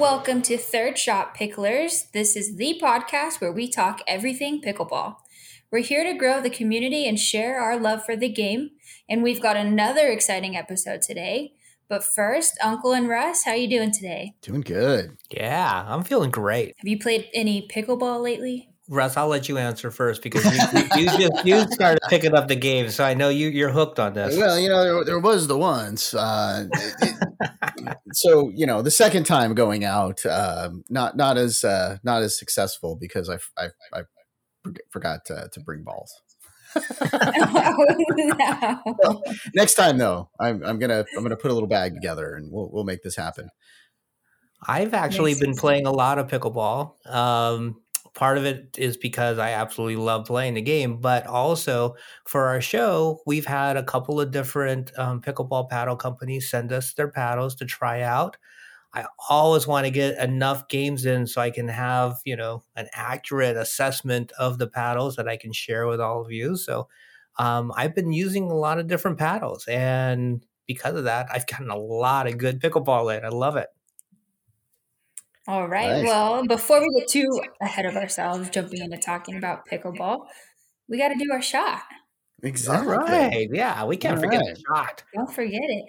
Welcome to Third Shot Picklers. This is the podcast where we talk everything pickleball. We're here to grow the community and share our love for the game, and we've got another exciting episode today. But first, Uncle and Russ, how are you doing today? Doing good. Yeah, I'm feeling great. Have you played any pickleball lately? Russ, I'll let you answer first because you, you, you just you started picking up the game, so I know you you're hooked on this. Well, you know, there, there was the once. Uh, it, so you know, the second time going out, uh, not not as uh, not as successful because I I, I forgot to, to bring balls. oh, no. well, next time though, I'm I'm gonna I'm gonna put a little bag together and we'll we'll make this happen. I've actually been playing a lot of pickleball. Um, part of it is because I absolutely love playing the game, but also for our show, we've had a couple of different um, pickleball paddle companies send us their paddles to try out. I always want to get enough games in so I can have, you know, an accurate assessment of the paddles that I can share with all of you. So um, I've been using a lot of different paddles. And because of that, I've gotten a lot of good pickleball in. I love it. All right. Nice. Well, before we get too ahead of ourselves, jumping into talking about pickleball, we got to do our shot. Exactly. All right. Yeah, we can't All forget right. the shot. Don't forget it.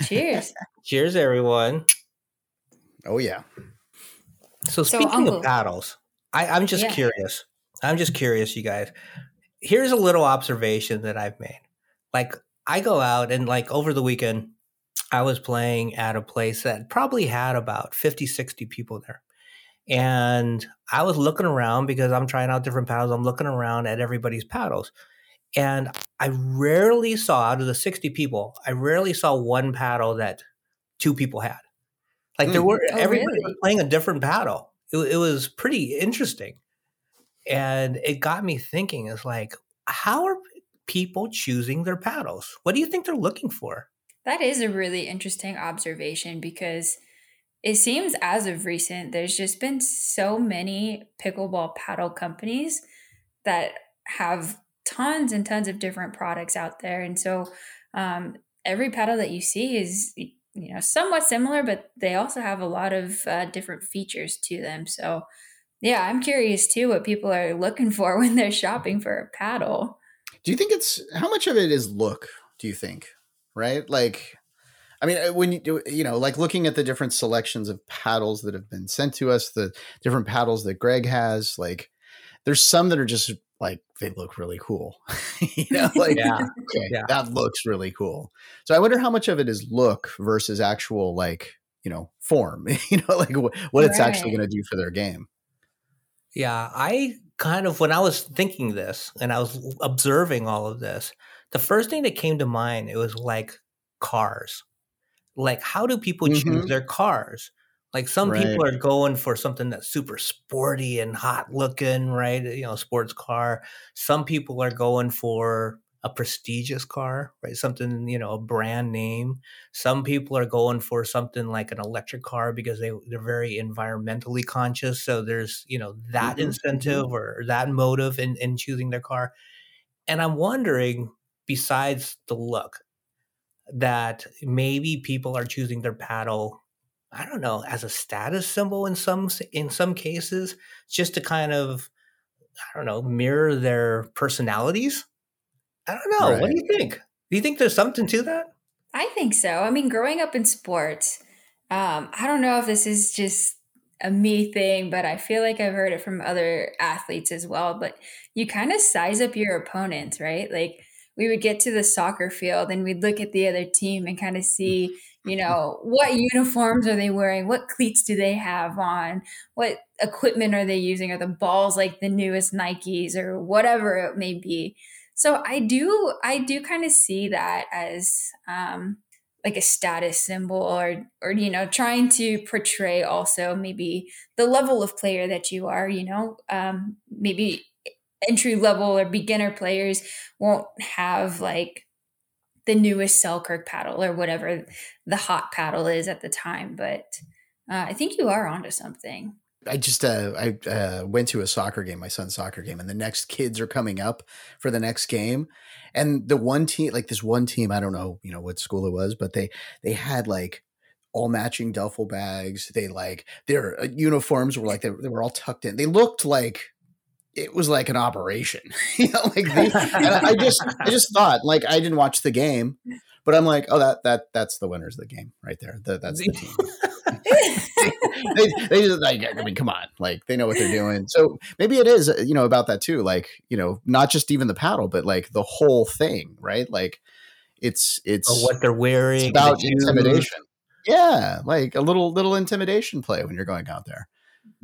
Cheers. Cheers, everyone. Oh yeah. So speaking so, of paddles, I, I'm just yeah. curious. I'm just curious, you guys. Here's a little observation that I've made. Like I go out and like over the weekend, I was playing at a place that probably had about 50, 60 people there. And I was looking around because I'm trying out different paddles. I'm looking around at everybody's paddles. And I rarely saw, out of the 60 people, I rarely saw one paddle that two people had. Like there mm. were, oh, everybody really? was playing a different paddle. It, it was pretty interesting. And it got me thinking, it's like, how are people choosing their paddles? What do you think they're looking for? That is a really interesting observation because it seems as of recent, there's just been so many pickleball paddle companies that have tons and tons of different products out there. And so um, every paddle that you see is, you know, somewhat similar, but they also have a lot of uh, different features to them. So, yeah, I'm curious too what people are looking for when they're shopping for a paddle. Do you think it's how much of it is look? Do you think? Right? Like, I mean, uh, when you do, you know, like looking at the different selections of paddles that have been sent to us, the different paddles that Greg has, like, there's some that are just like they look really cool. you know, like yeah. okay, yeah. that looks really cool. So I wonder how much of it is look versus actual like you know form. you know, like what, what right. it's actually going to do for their game. Yeah, I kind of when I was thinking this and I was observing all of this, the first thing that came to mind it was like cars like how do people mm-hmm. choose their cars like some right. people are going for something that's super sporty and hot looking right you know sports car some people are going for a prestigious car right something you know a brand name some people are going for something like an electric car because they they're very environmentally conscious so there's you know that mm-hmm. incentive mm-hmm. or that motive in in choosing their car and i'm wondering besides the look that maybe people are choosing their paddle i don't know as a status symbol in some in some cases just to kind of i don't know mirror their personalities i don't know right. what do you think do you think there's something to that i think so i mean growing up in sports um, i don't know if this is just a me thing, but I feel like I've heard it from other athletes as well. But you kind of size up your opponents, right? Like we would get to the soccer field and we'd look at the other team and kind of see, you know, what uniforms are they wearing? What cleats do they have on? What equipment are they using? Are the balls like the newest Nikes or whatever it may be? So I do, I do kind of see that as, um, like a status symbol or or you know trying to portray also maybe the level of player that you are you know um, maybe entry level or beginner players won't have like the newest Selkirk paddle or whatever the hot paddle is at the time. But uh, I think you are onto something. I just uh, I uh, went to a soccer game, my son's soccer game, and the next kids are coming up for the next game, and the one team, like this one team, I don't know, you know what school it was, but they they had like all matching duffel bags. They like their uh, uniforms were like they, they were all tucked in. They looked like it was like an operation. you know, like they, I just I just thought like I didn't watch the game, but I'm like, oh that that that's the winners of the game right there. The, that's the team. they, they just like I mean, come on, like they know what they're doing. So maybe it is you know about that too. Like you know, not just even the paddle, but like the whole thing, right? Like it's it's or what they're wearing, it's about the intimidation. Yeah, like a little little intimidation play when you're going out there.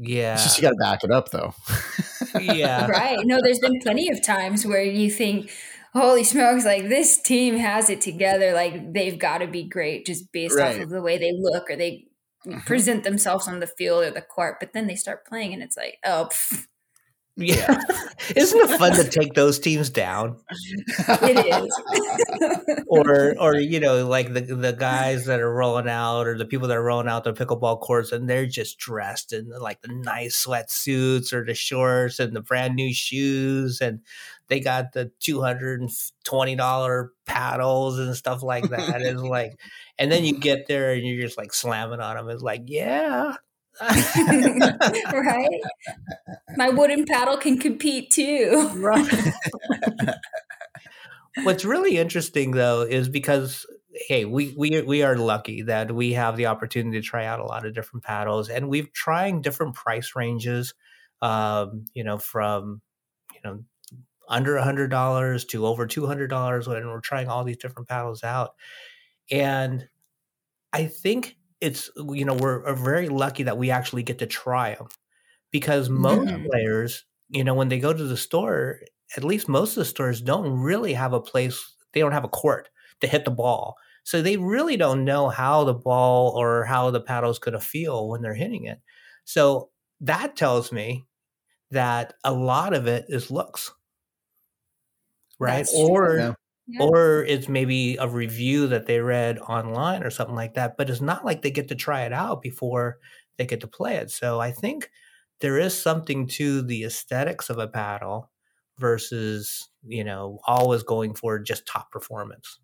Yeah, it's just you got to back it up though. yeah, right. No, there's been plenty of times where you think holy smokes, like this team has it together. Like they've got to be great just based right. off of the way they look or they mm-hmm. present themselves on the field or the court. But then they start playing and it's like, oh, pff. Yeah. Isn't it fun to take those teams down? It is. or, or you know, like the the guys that are rolling out, or the people that are rolling out the pickleball courts, and they're just dressed in like the nice sweatsuits or the shorts and the brand new shoes, and they got the two hundred and twenty dollar paddles and stuff like that. it's like, and then you get there and you're just like slamming on them. It's like, yeah. right. My wooden paddle can compete too. Right. What's really interesting though is because hey, we we we are lucky that we have the opportunity to try out a lot of different paddles, and we've trying different price ranges. Um, you know, from you know under a hundred dollars to over two hundred dollars when we're trying all these different paddles out. And I think it's you know we're, very lucky that we actually get to try them because most mm-hmm. players you know when they go to the store at least most of the stores don't really have a place they don't have a court to hit the ball so they really don't know how the ball or how the paddle is going to feel when they're hitting it so that tells me that a lot of it is looks right? or yeah. Yeah. or it's maybe a review that they read online or something like that. But it's not like they get to try it out before they get to play it. So I think there is something to the aesthetics of a paddle versus you know always going for just top performance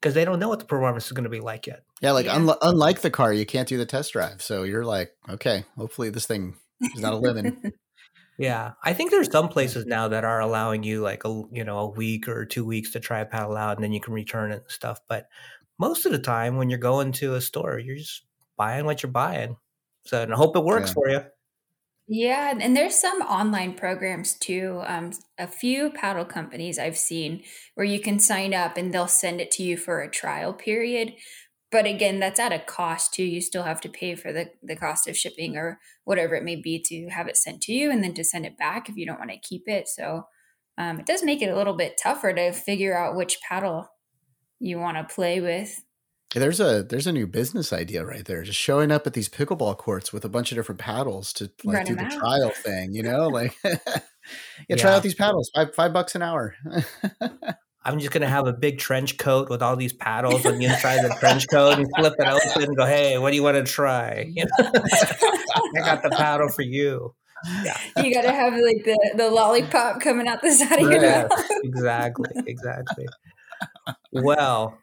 because they don't know what the performance is going to be like yet. Yeah, like yeah. Un- unlike the car, you can't do the test drive, so you're like, okay, hopefully this thing is not a living. Yeah, I think there's some places now that are allowing you like a you know a week or two weeks to try a paddle out, and then you can return it and stuff. But most of the time, when you're going to a store, you're just buying what you're buying. So, and I hope it works yeah. for you. Yeah, and there's some online programs too. Um, a few paddle companies I've seen where you can sign up and they'll send it to you for a trial period but again that's at a cost too. You still have to pay for the, the cost of shipping or whatever it may be to have it sent to you and then to send it back if you don't want to keep it. So um, it does make it a little bit tougher to figure out which paddle you want to play with. There's a there's a new business idea right there just showing up at these pickleball courts with a bunch of different paddles to like Run do the out. trial thing you know like yeah, yeah, try out these paddles five five bucks an hour I'm just gonna have a big trench coat with all these paddles on the inside of the trench coat and flip it open and go, "Hey, what do you want to try?" You know, I got the paddle for you. Yeah. You got to have like the the lollipop coming out the side of your mouth. exactly, exactly. Well,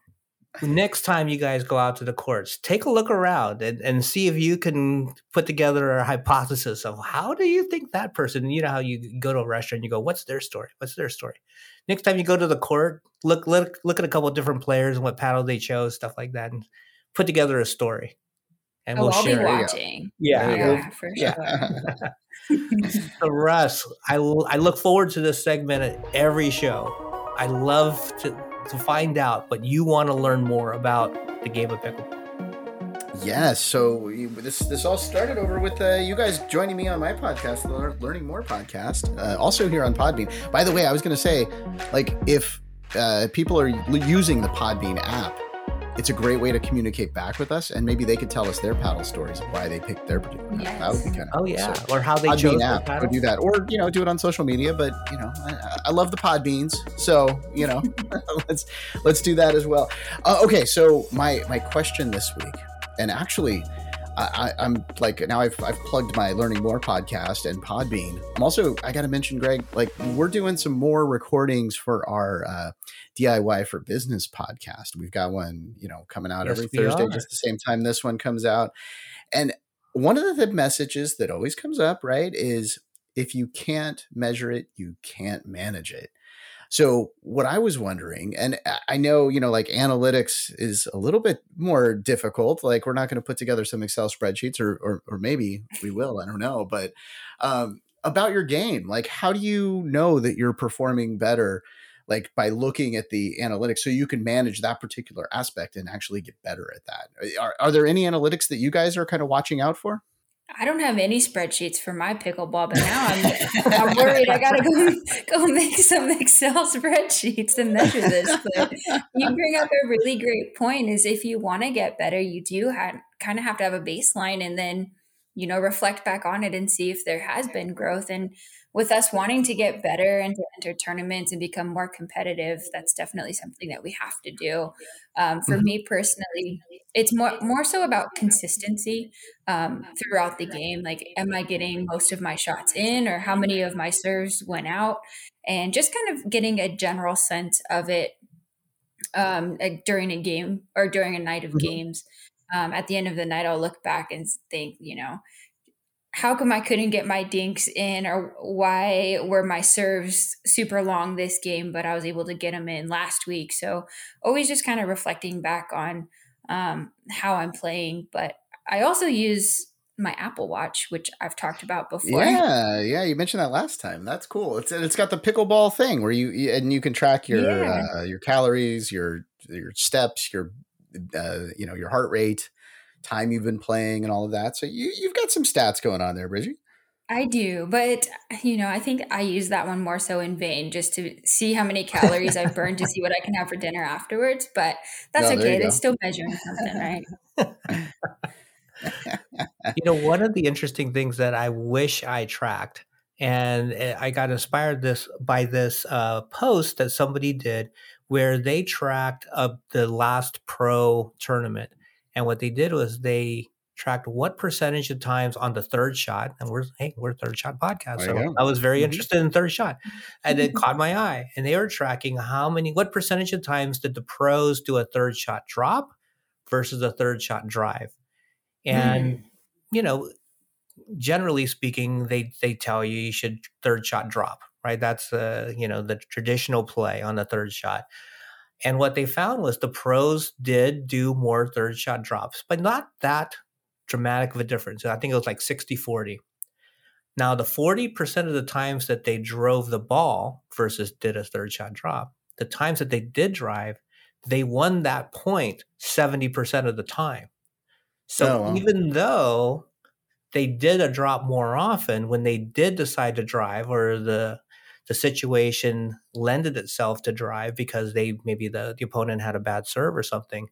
next time you guys go out to the courts, take a look around and, and see if you can put together a hypothesis of how do you think that person, you know, how you go to a restaurant, and you go, what's their story? What's their story? Next time you go to the court, look, look, look at a couple of different players and what paddle they chose, stuff like that, and put together a story. And oh, we'll I'll share be watching. Yeah, yeah, for sure. Yeah. so Russ, I, I look forward to this segment at every show. I love to to find out, but you want to learn more about the game of pickleball. Yeah, so this this all started over with uh, you guys joining me on my podcast, the Learning More podcast, uh, also here on Podbean. By the way, I was going to say, like, if uh, people are using the Podbean app, it's a great way to communicate back with us, and maybe they could tell us their paddle stories of why they picked their particular yes. That would be kind of oh yeah, so, or how they chose app, or do that, or you know, do it on social media. But you know, I, I love the pod beans, so you know, let's let's do that as well. Uh, okay, so my my question this week, and actually, I, am like now I've I've plugged my Learning More podcast and Podbean. I'm also I got to mention Greg, like we're doing some more recordings for our uh, DIY for Business podcast. We've got one, you know, coming out yes, every Thursday, are. just the same time this one comes out. And one of the messages that always comes up, right, is if you can't measure it, you can't manage it. So what I was wondering, and I know, you know, like analytics is a little bit more difficult. Like we're not going to put together some Excel spreadsheets or, or, or maybe we will, I don't know, but um, about your game, like how do you know that you're performing better? Like by looking at the analytics, so you can manage that particular aspect and actually get better at that. Are, are there any analytics that you guys are kind of watching out for? I don't have any spreadsheets for my pickleball, but now I'm I'm worried. I gotta go go make some Excel spreadsheets to measure this. But you bring up a really great point: is if you want to get better, you do have, kind of have to have a baseline, and then you know reflect back on it and see if there has been growth. And with us wanting to get better and to enter tournaments and become more competitive, that's definitely something that we have to do. Um, for mm-hmm. me personally, it's more more so about consistency um, throughout the game. Like, am I getting most of my shots in, or how many of my serves went out, and just kind of getting a general sense of it um, during a game or during a night of mm-hmm. games. Um, at the end of the night, I'll look back and think, you know, how come I couldn't get my dinks in, or why were my serves super long this game, but I was able to get them in last week? So always just kind of reflecting back on um, how I'm playing. But I also use my Apple Watch, which I've talked about before. Yeah, yeah, you mentioned that last time. That's cool. It's it's got the pickleball thing where you and you can track your yeah. uh, your calories, your your steps, your uh, you know your heart rate time you've been playing and all of that. So you you've got some stats going on there, Bridgie. I do, but you know, I think I use that one more so in vain just to see how many calories I've burned to see what I can have for dinner afterwards. But that's no, okay. It's still measuring something, right? you know, one of the interesting things that I wish I tracked, and eh, I got inspired this by this uh, post that somebody did where they tracked uh, the last pro tournament and what they did was they tracked what percentage of times on the third shot, and we're hey, we're third shot podcast. So I was very mm-hmm. interested in third shot. And it caught my eye. And they were tracking how many what percentage of times did the pros do a third shot drop versus a third shot drive. And mm. you know, generally speaking, they they tell you you should third shot drop, right? That's the, uh, you know, the traditional play on the third shot. And what they found was the pros did do more third shot drops, but not that dramatic of a difference. I think it was like 60 40. Now, the 40% of the times that they drove the ball versus did a third shot drop, the times that they did drive, they won that point 70% of the time. So oh, wow. even though they did a drop more often, when they did decide to drive or the the situation lended itself to drive because they maybe the, the opponent had a bad serve or something,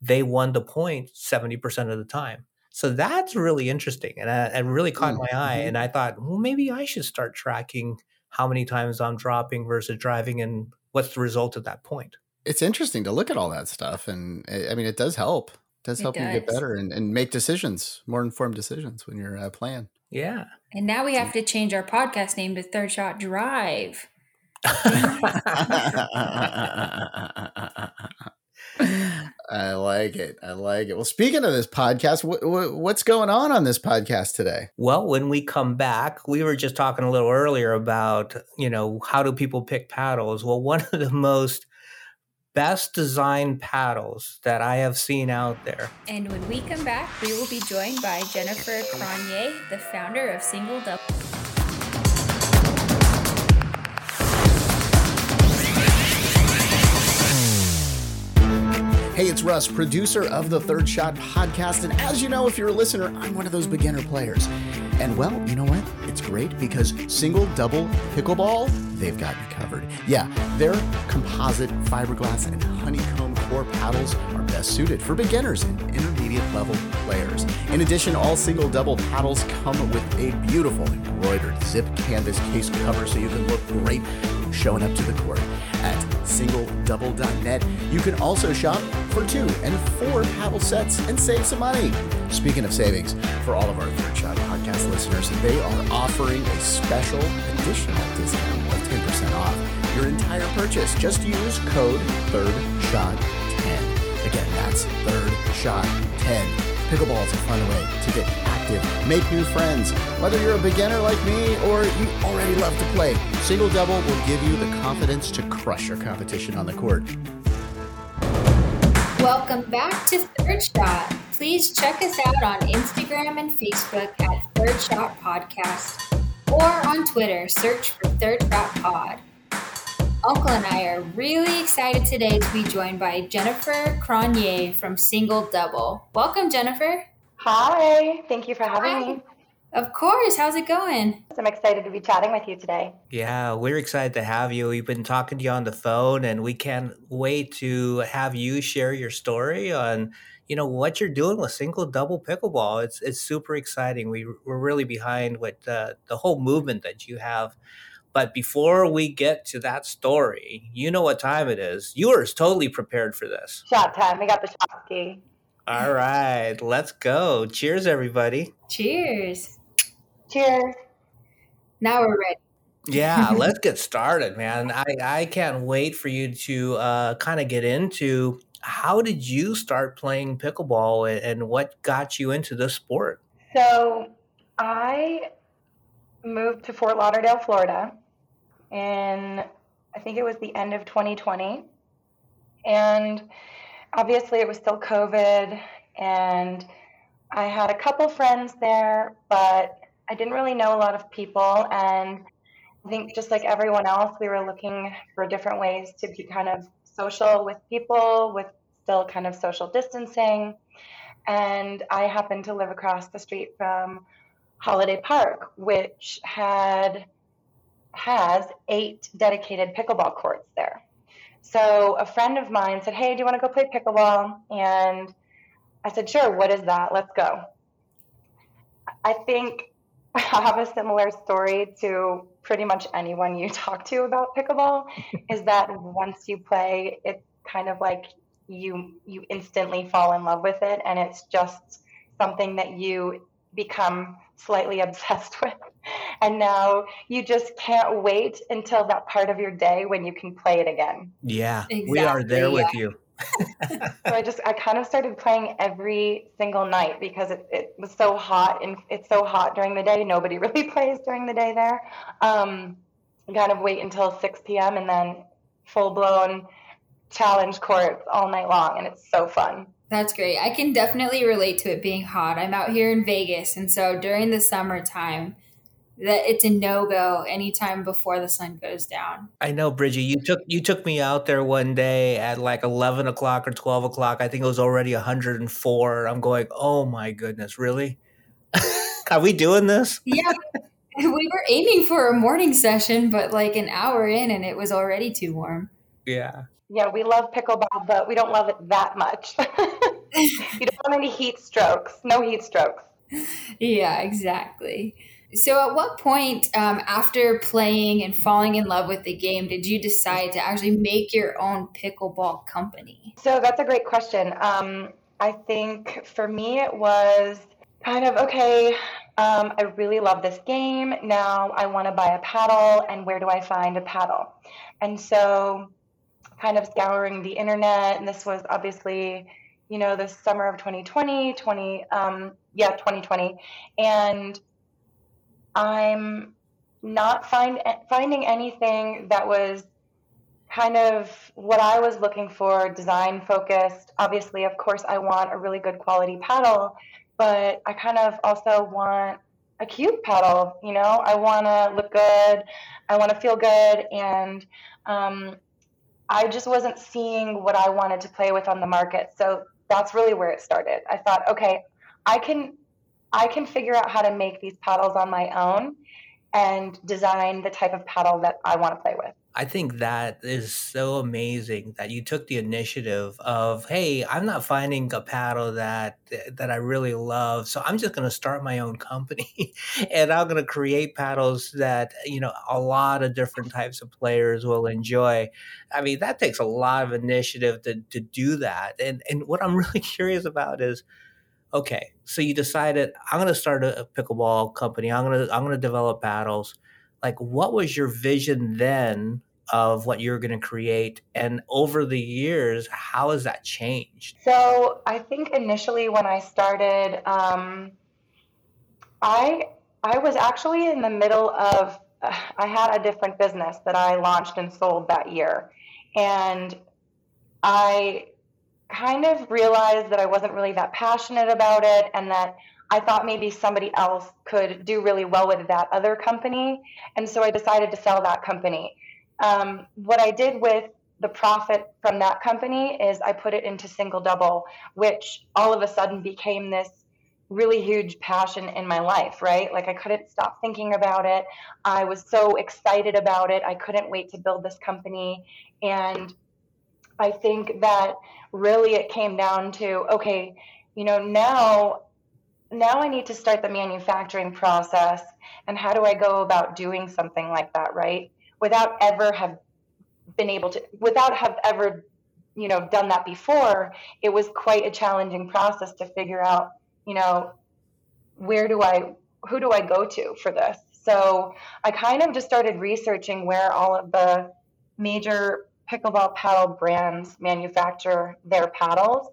they won the point 70% of the time. So that's really interesting. And it really caught mm, mm-hmm. my eye. And I thought, well, maybe I should start tracking how many times I'm dropping versus driving and what's the result at that point. It's interesting to look at all that stuff. And I mean, it does help. It does help does. you get better and, and make decisions, more informed decisions when you're uh, playing. Yeah. And now we have to change our podcast name to Third Shot Drive. I like it. I like it. Well, speaking of this podcast, what's going on on this podcast today? Well, when we come back, we were just talking a little earlier about, you know, how do people pick paddles? Well, one of the most best designed paddles that I have seen out there. And when we come back, we will be joined by Jennifer Cronje, the founder of Single Double. Hey, it's Russ, producer of the Third Shot podcast. And as you know, if you're a listener, I'm one of those beginner players. And well, you know what? It's great because single, double, pickleball, they've got you covered. Yeah, their composite, fiberglass, and honeycomb core paddles are best suited for beginners and intermediate level players. In addition, all single, double paddles come with a beautiful embroidered zip canvas case cover so you can look great showing up to the court at singledouble.net. You can also shop for two and four paddle sets and save some money. Speaking of savings, for all of our Third Shot podcast listeners, they are offering a special additional discount of 10% off your entire purchase. Just use code THIRDSHOT10. Again, that's Third Shot 10. Pickleball is a fun way to get active, make new friends. Whether you're a beginner like me or you already love to play, Single Double will give you the confidence to crush your competition on the court. Welcome back to Third Shot. Please check us out on Instagram and Facebook at Third Shot Podcast or on Twitter, search for Third Shot Pod. Uncle and I are really excited today to be joined by Jennifer Cronje from Single Double. Welcome, Jennifer. Hi, thank you for having Hi. me. Of course. How's it going? I'm excited to be chatting with you today. Yeah, we're excited to have you. We've been talking to you on the phone, and we can't wait to have you share your story on, you know, what you're doing with single double pickleball. It's it's super exciting. We we're really behind with the the whole movement that you have. But before we get to that story, you know what time it is. You are totally prepared for this. Shot time. We got the shot key. All right, let's go. Cheers, everybody. Cheers. Cheers. Now we're ready. Yeah, let's get started, man. I, I can't wait for you to uh, kind of get into how did you start playing pickleball and, and what got you into the sport? So I moved to Fort Lauderdale, Florida, in I think it was the end of 2020, and obviously it was still COVID, and I had a couple friends there, but I didn't really know a lot of people, and I think just like everyone else, we were looking for different ways to be kind of social with people, with still kind of social distancing. And I happened to live across the street from Holiday Park, which had has eight dedicated pickleball courts there. So a friend of mine said, "Hey, do you want to go play pickleball?" And I said, "Sure. What is that? Let's go." I think I have a similar story to pretty much anyone you talk to about pickleball. is that once you play, it's kind of like you you instantly fall in love with it, and it's just something that you become slightly obsessed with. And now you just can't wait until that part of your day when you can play it again. Yeah, we are Exactly, there with you. So I just I kind of started playing every single night because it, it was so hot and it's so hot during the day. Nobody really plays during the day there. Um, kind of wait until 6 p.m. and then full blown challenge courts all night long, and it's so fun. That's great. I can definitely relate to it being hot. I'm out here in Vegas, and so during the summertime, that it's a no go anytime before the sun goes down. I know, Bridget. You took you took me out there one day at like eleven o'clock or twelve o'clock. I think it was already hundred and four. I'm going, oh my goodness, really? are we doing this? Yeah, we were aiming for a morning session, but like an hour in, and it was already too warm. Yeah. Yeah, we love pickleball, but we don't love it that much. you don't want any heat strokes. No heat strokes. Yeah, exactly. So, at what point um, after playing and falling in love with the game did you decide to actually make your own pickleball company? So that's a great question. Um, I think for me, it was kind of okay. Um, I really love this game. Now I want to buy a paddle, and where do I find a paddle? And so, kind of scouring the internet, and this was obviously, you know, the summer of 2020, 20, um, yeah, 2020, and I'm not find finding anything that was kind of what I was looking for, design focused. Obviously, of course, I want a really good quality paddle, but I kind of also want a cute paddle. You know, I want to look good, I want to feel good, and um, I just wasn't seeing what I wanted to play with on the market. So that's really where it started. I thought, okay, I can I can figure out how to make these paddles on my own and design the type of paddle that I want to play with. I think that is so amazing that you took the initiative of, hey, I'm not finding a paddle that that I really love, so I'm just going to start my own company, and I'm going to create paddles that you know a lot of different types of players will enjoy. I mean, that takes a lot of initiative to to do that, and and what I'm really curious about is okay, so you decided I'm going to start a, pickleball company. I'm going to I'm going to develop paddles. Like, what was your vision then of what you're going to create and over the years how has that changed so i think initially when i started um, i i was actually in the middle of uh, i had a different business that i launched and sold that year and i kind of realized that i wasn't really that passionate about it and that I thought maybe somebody else could do really well with that other company. And so I decided to sell that company um, what I did with the profit from that company is I put it into single double, which all of a sudden became this really huge passion in my life, right? Like I couldn't stop thinking about it. I was so excited about it. I couldn't wait to build this company. And I think that really it came down to okay, you know, now now I need to start the manufacturing process and how do I go about doing something like that, right? Without ever have been able to without have ever you know done that before it was quite a challenging process to figure out you know where do i who do i go to for this? So i kind of just started researching where all of the major pickleball paddle brands manufacture their paddles.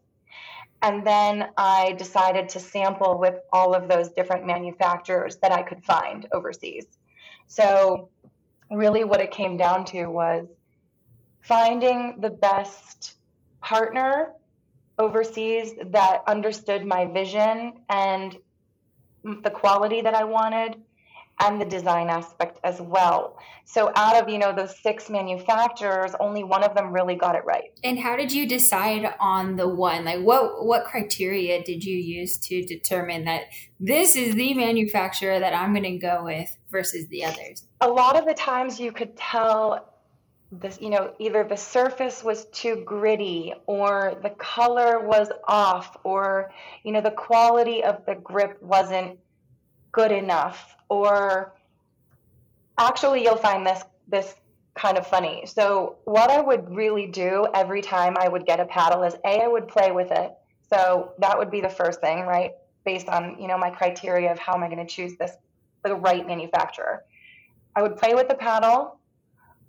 And then i decided to sample with all of those different manufacturers that i could find overseas. So really what it came down to was finding the best partner overseas that understood my vision and the quality that I wanted and the design aspect as well. So out of, you know, those six manufacturers, only one of them really got it right. And how did you decide on the one? Like what what criteria did you use to determine that this is the manufacturer that I'm going to go with versus the others? A lot of the times you could tell this, you know, either the surface was too gritty or the color was off or, you know, the quality of the grip wasn't good enough or actually you'll find this this kind of funny. So what I would really do every time I would get a paddle is a I would play with it. So that would be the first thing, right? Based on, you know, my criteria of how am I going to choose this the right manufacturer. I would play with the paddle.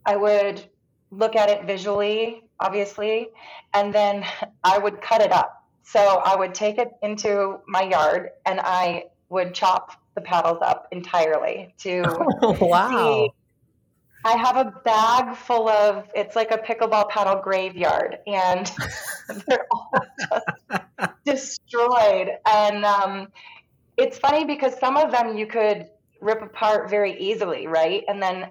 I would look at it visually, obviously, and then I would cut it up. So I would take it into my yard and I would chop the paddles up entirely to oh, wow. See. I have a bag full of it's like a pickleball paddle graveyard and they're all just destroyed. And um, it's funny because some of them you could rip apart very easily, right? And then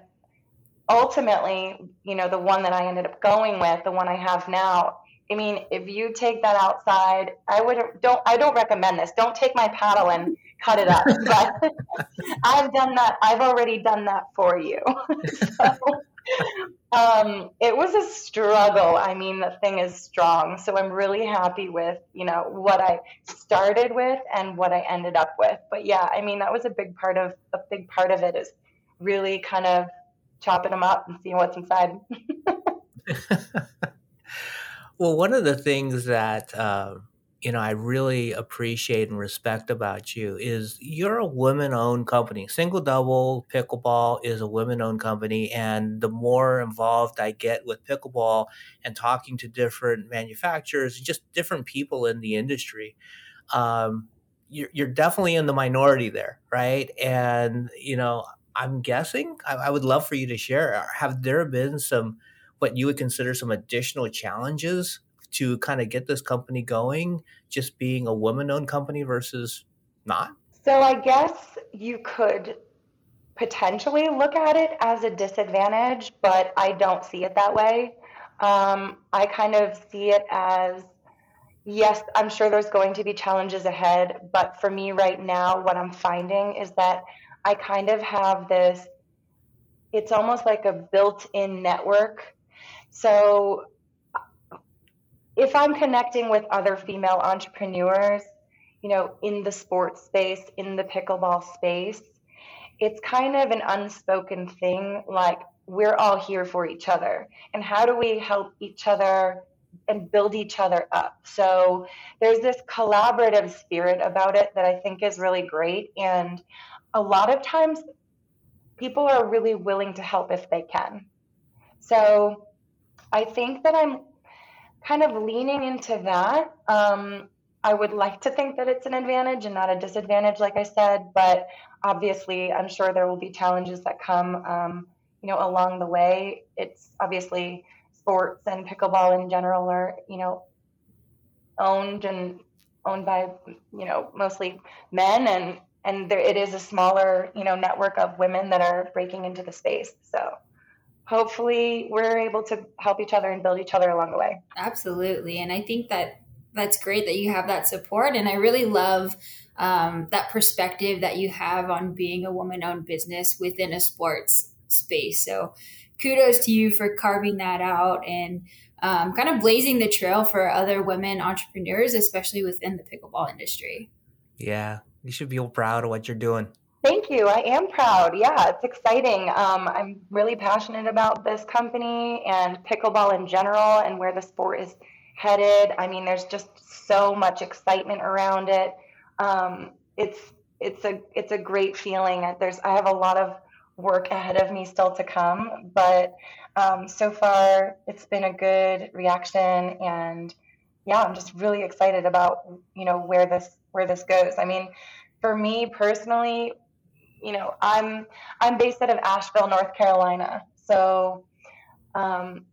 ultimately, you know, the one that I ended up going with, the one I have now, I mean, if you take that outside, I wouldn't don't I don't recommend this. Don't take my paddle and cut it up. But I've done that. I've already done that for you. so, um, it was a struggle. I mean, the thing is strong. So I'm really happy with you know what I started with and what I ended up with. But yeah, I mean, that was a big part of a big part of it is really kind of chopping them up and seeing what's inside. Well, one of the things that uh, you know I really appreciate and respect about you is you're a women-owned company. Single Double Pickleball is a women-owned company, and the more involved I get with pickleball and talking to different manufacturers, just different people in the industry. Um, you're, definitely in the minority there, right? And you know, I'm guessing I would love for you to share. Have there been some what you would consider some additional challenges to kind of get this company going, just being a woman owned company versus not? So I guess you could potentially look at it as a disadvantage, but I don't see it that way. Um, I kind of see it as yes, I'm sure there's going to be challenges ahead, but for me right now, what I'm finding is that I kind of have this it's almost like a built-in network. So if I'm connecting with other female entrepreneurs, you know, in the sports space, in the pickleball space, it's kind of an unspoken thing like we're all here for each other. And how do we help each other and build each other up? So there's this collaborative spirit about it that I think is really great. And a lot of times people are really willing to help if they can. So I think that I'm kind of leaning into that. Um, I would like to think that it's an advantage and not a disadvantage, like I said, but obviously, I'm sure there will be challenges that come, um, you know, along the way. It's obviously sports and pickleball in general are, you know, owned and owned by, you know, mostly men, and and there, it is a smaller, you know, network of women that are breaking into the space. So hopefully we're able to help each other and build each other along the way. Absolutely. And I think that that's great that you have that support. And I really love um, that perspective that you have on being a woman owned business within a sports space. So kudos to you for carving that out and um, kind of blazing the trail for other women entrepreneurs, especially within the pickleball industry. Yeah, you should be proud of what you're doing. Thank you. I am proud. Yeah, it's exciting. Um, I'm really passionate about this company and pickleball in general and where the sport is headed. I mean, there's just so much excitement around it. Um, it's it's a it's a great feeling. There's I have a lot of work ahead of me still to come, but um, so far it's been a good reaction, and yeah, I'm just really excited about you know where this where this goes. I mean, for me personally, you know, I'm I'm based out of Asheville, North Carolina, so um,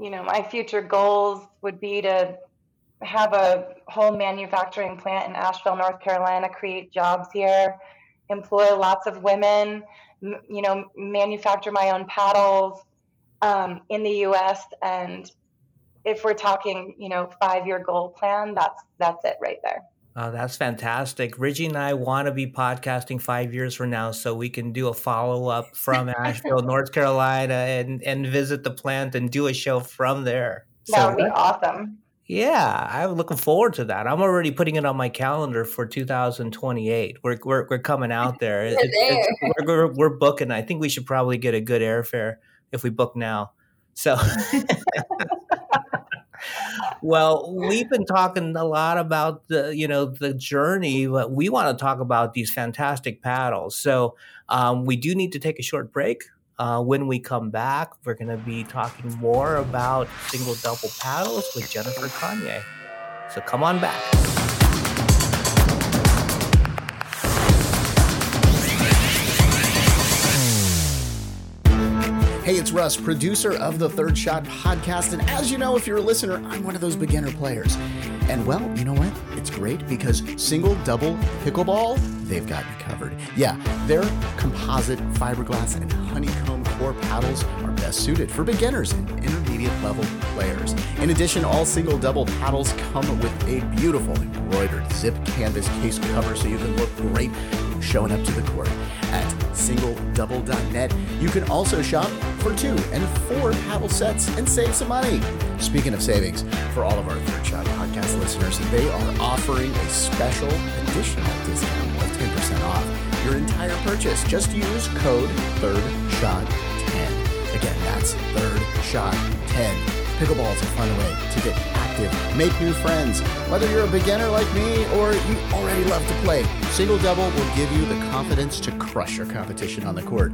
you know, my future goals would be to have a whole manufacturing plant in Asheville, North Carolina, create jobs here, employ lots of women, m- you know, manufacture my own paddles um, in the U.S. And if we're talking, you know, five-year goal plan, that's that's it right there. Oh, that's fantastic. Reggie and I want to be podcasting five years from now so we can do a follow up from Asheville, North Carolina, and, and visit the plant and do a show from there. That so, would be awesome. Yeah, I'm looking forward to that. I'm already putting it on my calendar for 2028. We're we're, we're coming out there. It's, it's, we're, we're, we're booking. I think we should probably get a good airfare if we book now. So well, we've been talking a lot about the you know the journey, but we want to talk about these fantastic paddles. So um, we do need to take a short break. Uh, when we come back, we're going to be talking more about single double paddles with Jennifer Cronje. So come on back. Hey, it's Russ, producer of the Third Shot podcast. And as you know, if you're a listener, I'm one of those beginner players. And well, you know what? It's great because single, double, pickleball, they've got me covered. Yeah, their composite, fiberglass, and honeycomb core paddles are best suited for beginners and intermediate level players. In addition, all single, double paddles come with a beautiful embroidered zip canvas case cover so you can look great showing up to the court. At singledouble.net, you can also shop for two and four paddle sets and save some money. Speaking of savings, for all of our Third Shot podcast listeners, they are offering a special additional discount of 10% off your entire purchase. Just use code THIRDSHOT10. Again, that's Third Shot 10 Pickleball is a fun way to get active, make new friends. Whether you're a beginner like me or you already love to play, Single Double will give you the confidence to crush your competition on the court.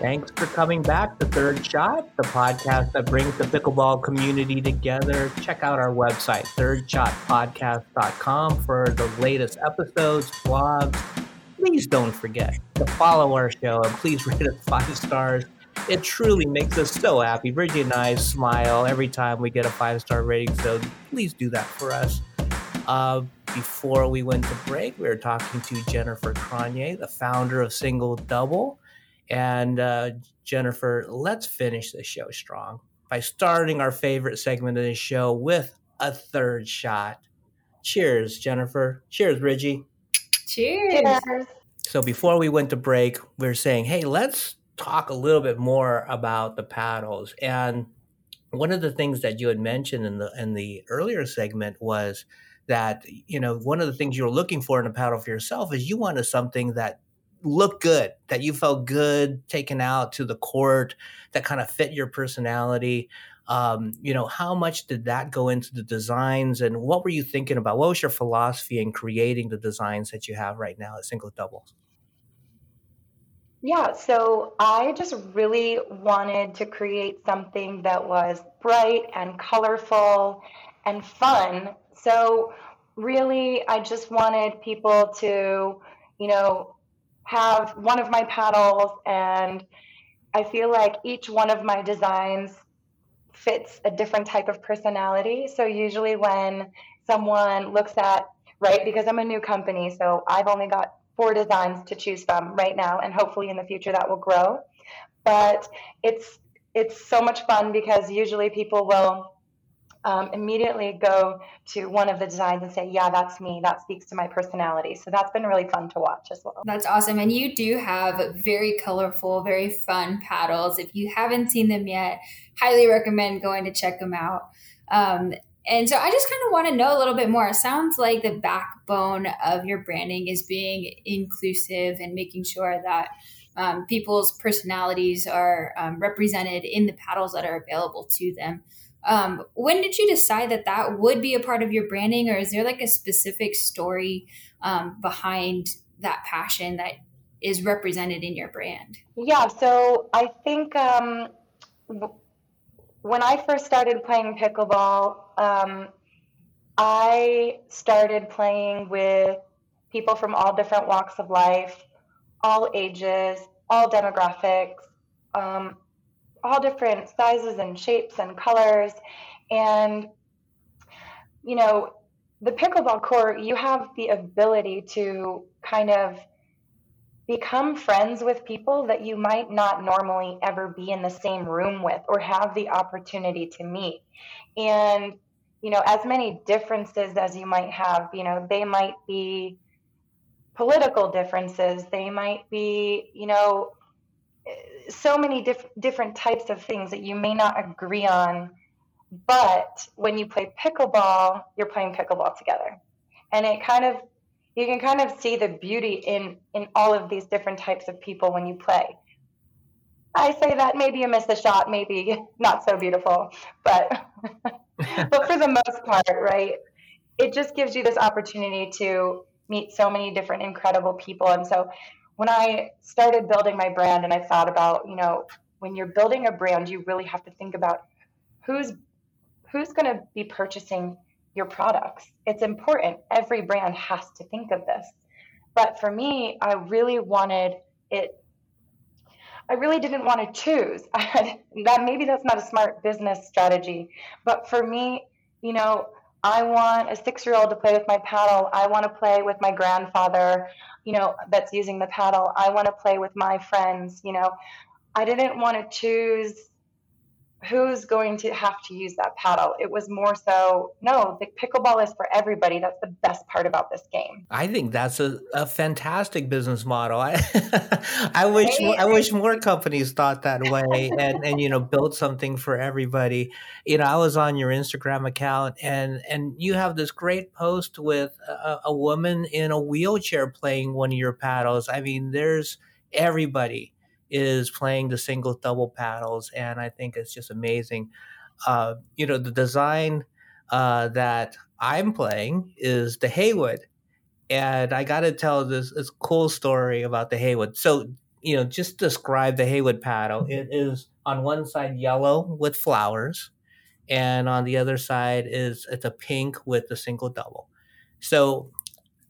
Thanks for coming back to Third Shot, the podcast that brings the pickleball community together. Check out our website, thirdshotpodcast.com, for the latest episodes, blogs. Please don't forget to follow our show and please rate us five stars it truly makes us so happy. Bridget and I smile every time we get a five star rating, so please do that for us. Uh, before we went to break, we were talking to Jennifer Cronje, the founder of Single Double. And uh, Jennifer, let's finish the show strong by starting our favorite segment of the show with a third shot. Cheers, Jennifer. Cheers, Reggie. Cheers. Cheers. so before we went to break, we are saying, hey, let's talk a little bit more about the paddles. And one of the things that you had mentioned in the in the earlier segment was that you know one of the things you're looking for in a paddle for yourself is you wanted something that looked good, that you felt good taken out to the court, that kind of fit your personality. Um, you know, how much did that go into the designs and what were you thinking about? What was your philosophy in creating the designs that you have right now at Single Doubles? Yeah, so I just really wanted to create something that was bright and colorful and fun. So, really, I just wanted people to, you know, have one of my paddles, and I feel like each one of my designs fits a different type of personality. So usually when someone looks at, right, because I'm a new company, so I've only got four designs to choose from right now, and hopefully in the future that will grow. But it's it's so much fun because usually people will um, immediately go to one of the designs and say, Yeah, that's me. That speaks to my personality. So that's been really fun to watch as well. That's awesome. And you do have very colorful, very fun paddles. If you haven't seen them yet, highly recommend going to check them out. Um, and so I just kind of want to know a little bit more. It sounds like the backbone of your branding is being inclusive and making sure that um, people's personalities are um, represented in the paddles that are available to them. Um, when did you decide that that would be a part of your branding, or is there like a specific story um, behind that passion that is represented in your brand? Yeah, so I think um, when I first started playing pickleball, um, I started playing with people from all different walks of life, all ages, all demographics. Um, all different sizes and shapes and colors. And, you know, the pickleball court, you have the ability to kind of become friends with people that you might not normally ever be in the same room with or have the opportunity to meet. And, you know, as many differences as you might have, you know, they might be political differences, they might be, you know, so many diff- different types of things that you may not agree on but when you play pickleball you're playing pickleball together. And it kind of you can kind of see the beauty in in all of these different types of people when you play. I say that maybe you miss the shot maybe not so beautiful but but for the most part right it just gives you this opportunity to meet so many different incredible people and so when I started building my brand and I thought about, you know, when you're building a brand, you really have to think about who's who's going to be purchasing your products. It's important. Every brand has to think of this. But for me, I really wanted it I really didn't want to choose. that maybe that's not a smart business strategy, but for me, you know, I want a six year old to play with my paddle. I want to play with my grandfather, you know, that's using the paddle. I want to play with my friends, you know. I didn't want to choose who's going to have to use that paddle. It was more so, no, the pickleball is for everybody. That's the best part about this game. I think that's a, a fantastic business model. I I wish I wish more companies thought that way and and you know built something for everybody. You know, I was on your Instagram account and and you have this great post with a, a woman in a wheelchair playing one of your paddles. I mean, there's everybody is playing the single double paddles, and I think it's just amazing. Uh, you know, the design uh, that I'm playing is the Haywood, and I got to tell this this cool story about the Haywood. So, you know, just describe the Haywood paddle. It is on one side yellow with flowers, and on the other side is it's a pink with the single double. So,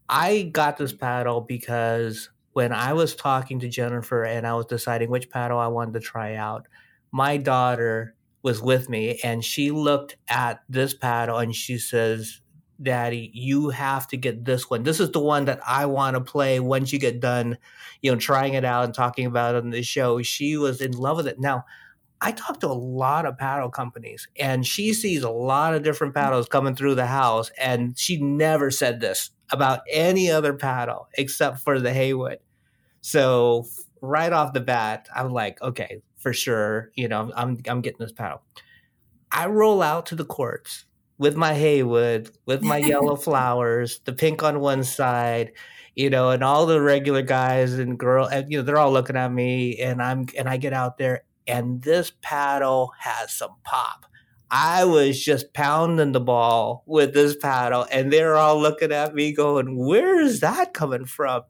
I got this paddle because when I was talking to Jennifer and I was deciding which paddle I wanted to try out, my daughter was with me and she looked at this paddle and she says, Daddy, you have to get this one. This is the one that I want to play once you get done, you know, trying it out and talking about it on the show. She was in love with it. Now, I talk to a lot of paddle companies and she sees a lot of different mm. paddles coming through the house and she never said this about any other paddle except for the Haywood. So right off the bat, I'm like, okay, for sure, you know, I'm I'm getting this paddle. I roll out to the courts with my Haywood, with my yellow flowers, the pink on one side, you know, and all the regular guys and girl, and you know, they're all looking at me, and I'm and I get out there, and this paddle has some pop. I was just pounding the ball with this paddle, and they're all looking at me, going, "Where is that coming from?"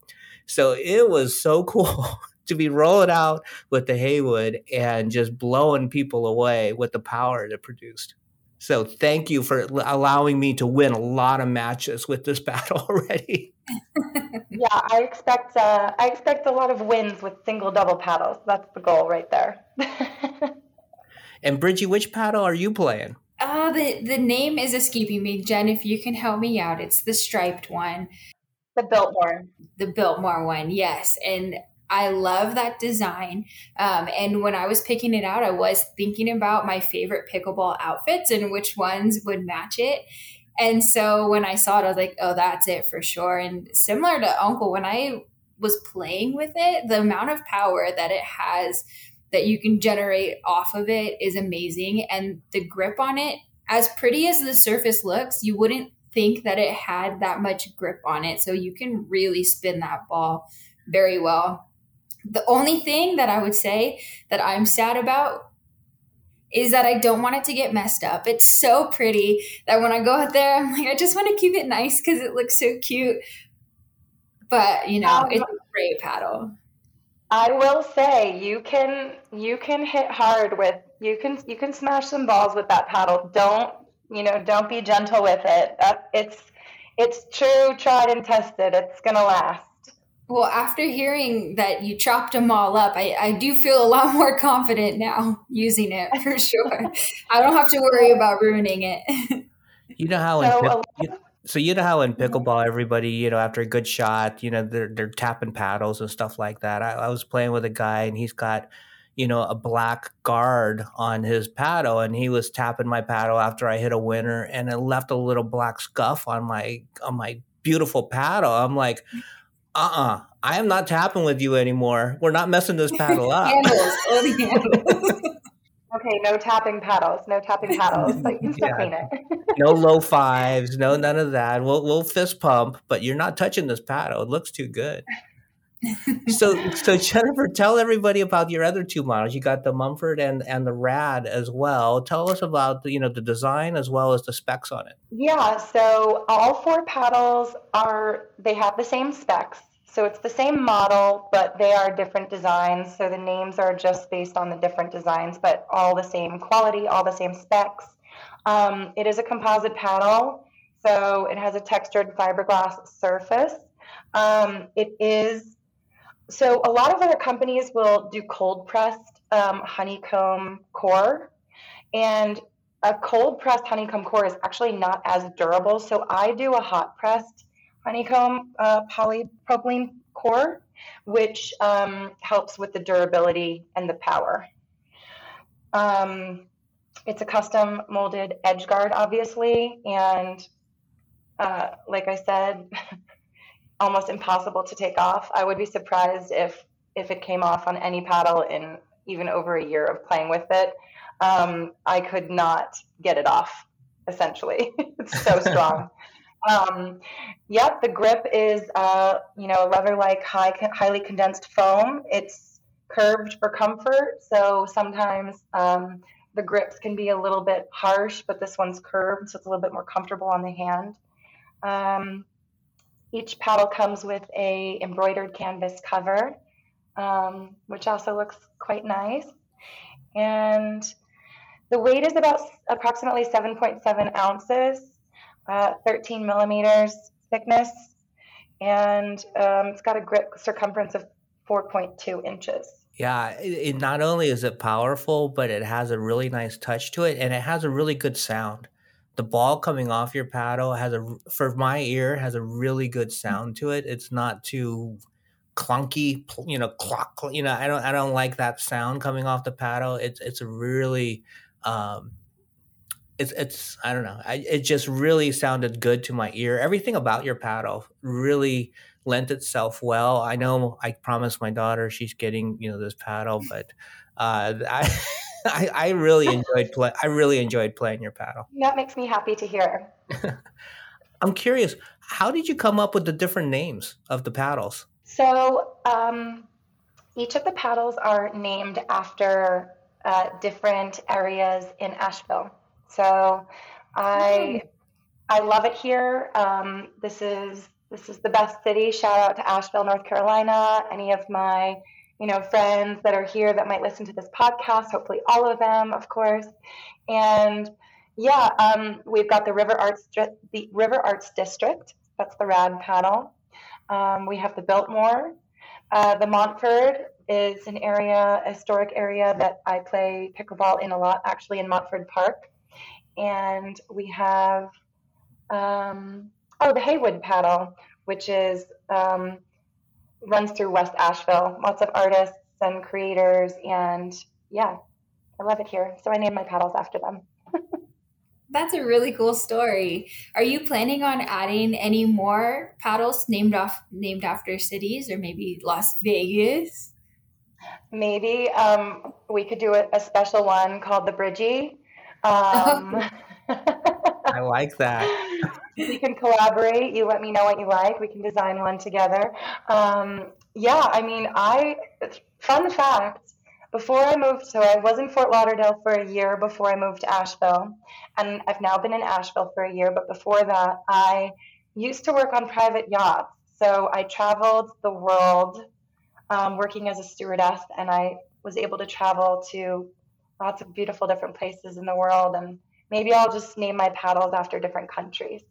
So it was so cool to be rolling out with the Haywood and just blowing people away with the power it produced. So thank you for allowing me to win a lot of matches with this battle already. yeah, I expect uh, I expect a lot of wins with single double paddles. That's the goal right there. and Bridgie, which paddle are you playing? Oh, the the name is escaping me, Jen. If you can help me out, it's the striped one, the Biltmore, the Biltmore one. Yes, and I love that design. Um, and when I was picking it out, I was thinking about my favorite pickleball outfits and which ones would match it. And so when I saw it, I was like, oh, that's it for sure. And similar to Uncle, when I was playing with it, the amount of power that it has that you can generate off of it is amazing. And the grip on it, as pretty as the surface looks, you wouldn't think that it had that much grip on it. So you can really spin that ball very well. The only thing that I would say that I'm sad about is that I don't want it to get messed up. It's so pretty that when I go out there, I'm like, I just want to keep it nice because it looks so cute. But you know, um, it's a great paddle. I will say you can you can hit hard with you can you can smash some balls with that paddle. Don't you know? Don't be gentle with it. Uh, it's it's true, tried and tested. It's gonna last. Well, after hearing that you chopped them all up, I, I do feel a lot more confident now using it for sure. I don't have to worry about ruining it. you know how in so, pick, uh, so you know how in pickleball everybody you know after a good shot you know they're they're tapping paddles and stuff like that. I, I was playing with a guy and he's got you know a black guard on his paddle and he was tapping my paddle after I hit a winner and it left a little black scuff on my on my beautiful paddle. I'm like uh-uh i am not tapping with you anymore. We're not messing this paddle up. Handles, handles. Oh, okay no tapping paddles no tapping paddles but you can still yeah. clean it. No low fives no none of that. We'll, we'll fist pump but you're not touching this paddle. It looks too good so so jennifer tell everybody about your other two models you got the Montford and and the rad as well tell us about the, you know the design as well as the specs on it yeah so all four paddles are they have the same specs so it's the same model, but they are different designs. So the names are just based on the different designs, but all the same quality, all the same specs. Um, it is a composite paddle, so it has a textured fiberglass surface. Um, it is so a lot of other companies will do cold pressed um, honeycomb core, and a cold pressed honeycomb core is actually not as durable. So I do a hot pressed honeycomb uh, polypropylene core, which um, helps with the durability and the power. Um, it's a custom molded edge guard, obviously, and uh, like I said, almost impossible to take off. I would be surprised if if it came off on any paddle in even over a year of playing with it. Um, I could not get it off. Essentially, it's so strong. Um, yep, the grip is, uh, you know, leather-like, high, highly condensed foam. It's curved for comfort, so sometimes um, the grips can be a little bit harsh, but this one's curved, so it's a little bit more comfortable on the hand. Um, each paddle comes with a embroidered canvas cover, um, which also looks quite nice. And the weight is about approximately 7.7 ounces uh, 13 millimeters thickness, and um, it's got a grip circumference of 4.2 inches. Yeah, it, it, not only is it powerful, but it has a really nice touch to it, and it has a really good sound. The ball coming off your paddle has a, for my ear, has a really good sound to it. It's not too clunky, you know, clock. You know, I don't, I don't like that sound coming off the paddle. It's, it's a really um, it's it's I don't know. I, it just really sounded good to my ear. Everything about your paddle really lent itself well. I know I promised my daughter she's getting you know this paddle, but uh, I, I I really enjoyed play. I really enjoyed playing your paddle. That makes me happy to hear. I'm curious, how did you come up with the different names of the paddles? So um, each of the paddles are named after uh, different areas in Asheville. So I mm. I love it here. Um, this is this is the best city. Shout out to Asheville, North Carolina. Any of my you know friends that are here that might listen to this podcast. Hopefully, all of them, of course. And yeah, um, we've got the River Arts the River Arts District. That's the rad paddle. Um, we have the Biltmore. Uh, the Montford is an area, historic area that I play pickleball in a lot, actually in Montford Park and we have um, oh the Haywood paddle, which is um, runs through West Asheville. Lots of artists and creators, and yeah, I love it here. So I named my paddles after them. That's a really cool story. Are you planning on adding any more paddles named off named after cities or maybe Las Vegas? Maybe um, we could do a, a, special one called the Bridgie. Um, I like that. We can collaborate. You let me know what you like. We can design one together. Um, yeah, I mean, I, fun fact, before I moved, so I was in Fort Lauderdale for a year before I moved to Asheville. And I've now been in Asheville for a year. But before that, I used to work on private yachts. So I traveled the world um, working as a stewardess, and I was able to travel to lots of beautiful different places in the world and maybe I'll just name my paddles after different countries.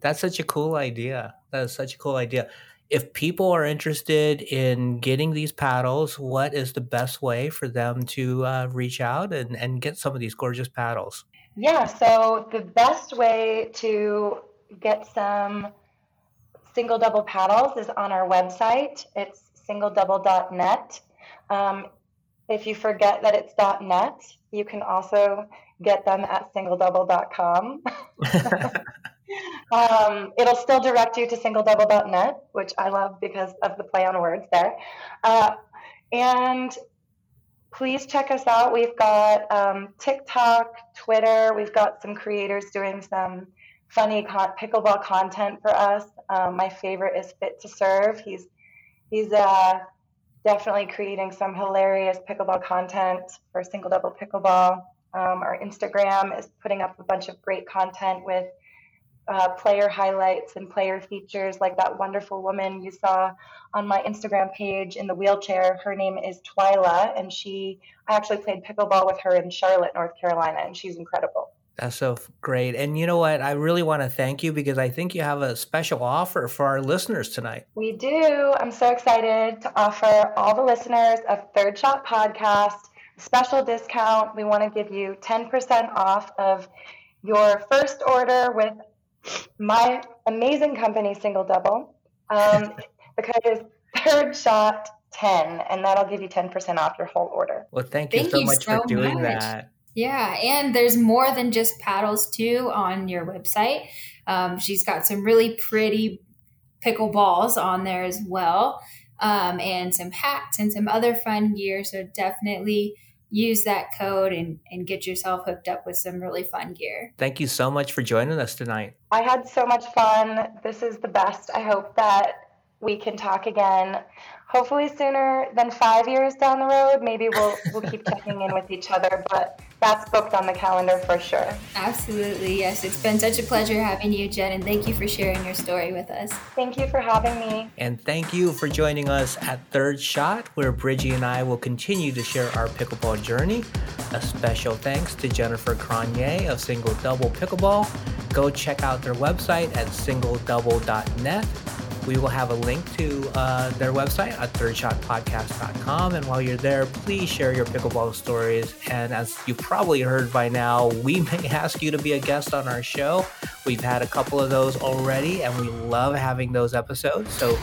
That's such a cool idea. That is such a cool idea. If people are interested in getting these paddles, what is the best way for them to uh, reach out and, and get some of these gorgeous paddles? Yeah, so the best way to get some single double paddles is on our website. It's singledouble.net. Um, if you forget that it's .net, you can also get them at singledouble.com. um, it'll still direct you to singledouble.net, which I love because of the play on words there. Uh, and please check us out. We've got um, TikTok, Twitter. We've got some creators doing some funny con- pickleball content for us. Um, my favorite is Fit to Serve. He's he's uh, definitely creating some hilarious pickleball content for single double pickleball. Um, our Instagram is putting up a bunch of great content with uh, player highlights and player features, like that wonderful woman you saw on my Instagram page in the wheelchair. Her name is Twyla, and she I actually played pickleball with her in Charlotte, North Carolina, and she's incredible. That's so great. And you know what? I really want to thank you because I think you have a special offer for our listeners tonight. We do. I'm so excited to offer all the listeners of Third Shot Podcast special discount. We want to give you 10% off of your first order with my amazing company, Single Double, um, because Third Shot 10, and that'll give you 10% off your whole order. Well, thank you thank so you much so for doing much. that. Yeah, and there's more than just paddles too on your website. Um, she's got some really pretty pickle balls on there as well, um, and some hats and some other fun gear. So definitely use that code and, and get yourself hooked up with some really fun gear. Thank you so much for joining us tonight. I had so much fun. This is the best. I hope that we can talk again hopefully sooner than five years down the road. Maybe we'll we'll keep checking in with each other, but that's booked on the calendar for sure. Absolutely, yes. It's been such a pleasure having you, Jen, and thank you for sharing your story with us. Thank you for having me. And thank you for joining us at Third Shot, where Bridgie and I will continue to share our pickleball journey. A special thanks to Jennifer Cronje of Single Double Pickleball. Go check out their website at singledouble.net we will have a link to uh, their website at thirdshotpodcast.com. And while you're there, please share your pickleball stories. And as you probably heard by now, we may ask you to be a guest on our show. We've had a couple of those already, and we love having those episodes. So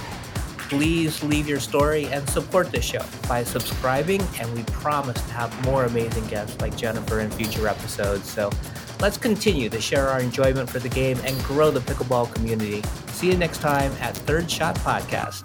please leave your story and support the show by subscribing. And we promise to have more amazing guests like Jennifer in future episodes. So Let's continue to share our enjoyment for the game and grow the pickleball community. See you next time at Third Shot Podcast.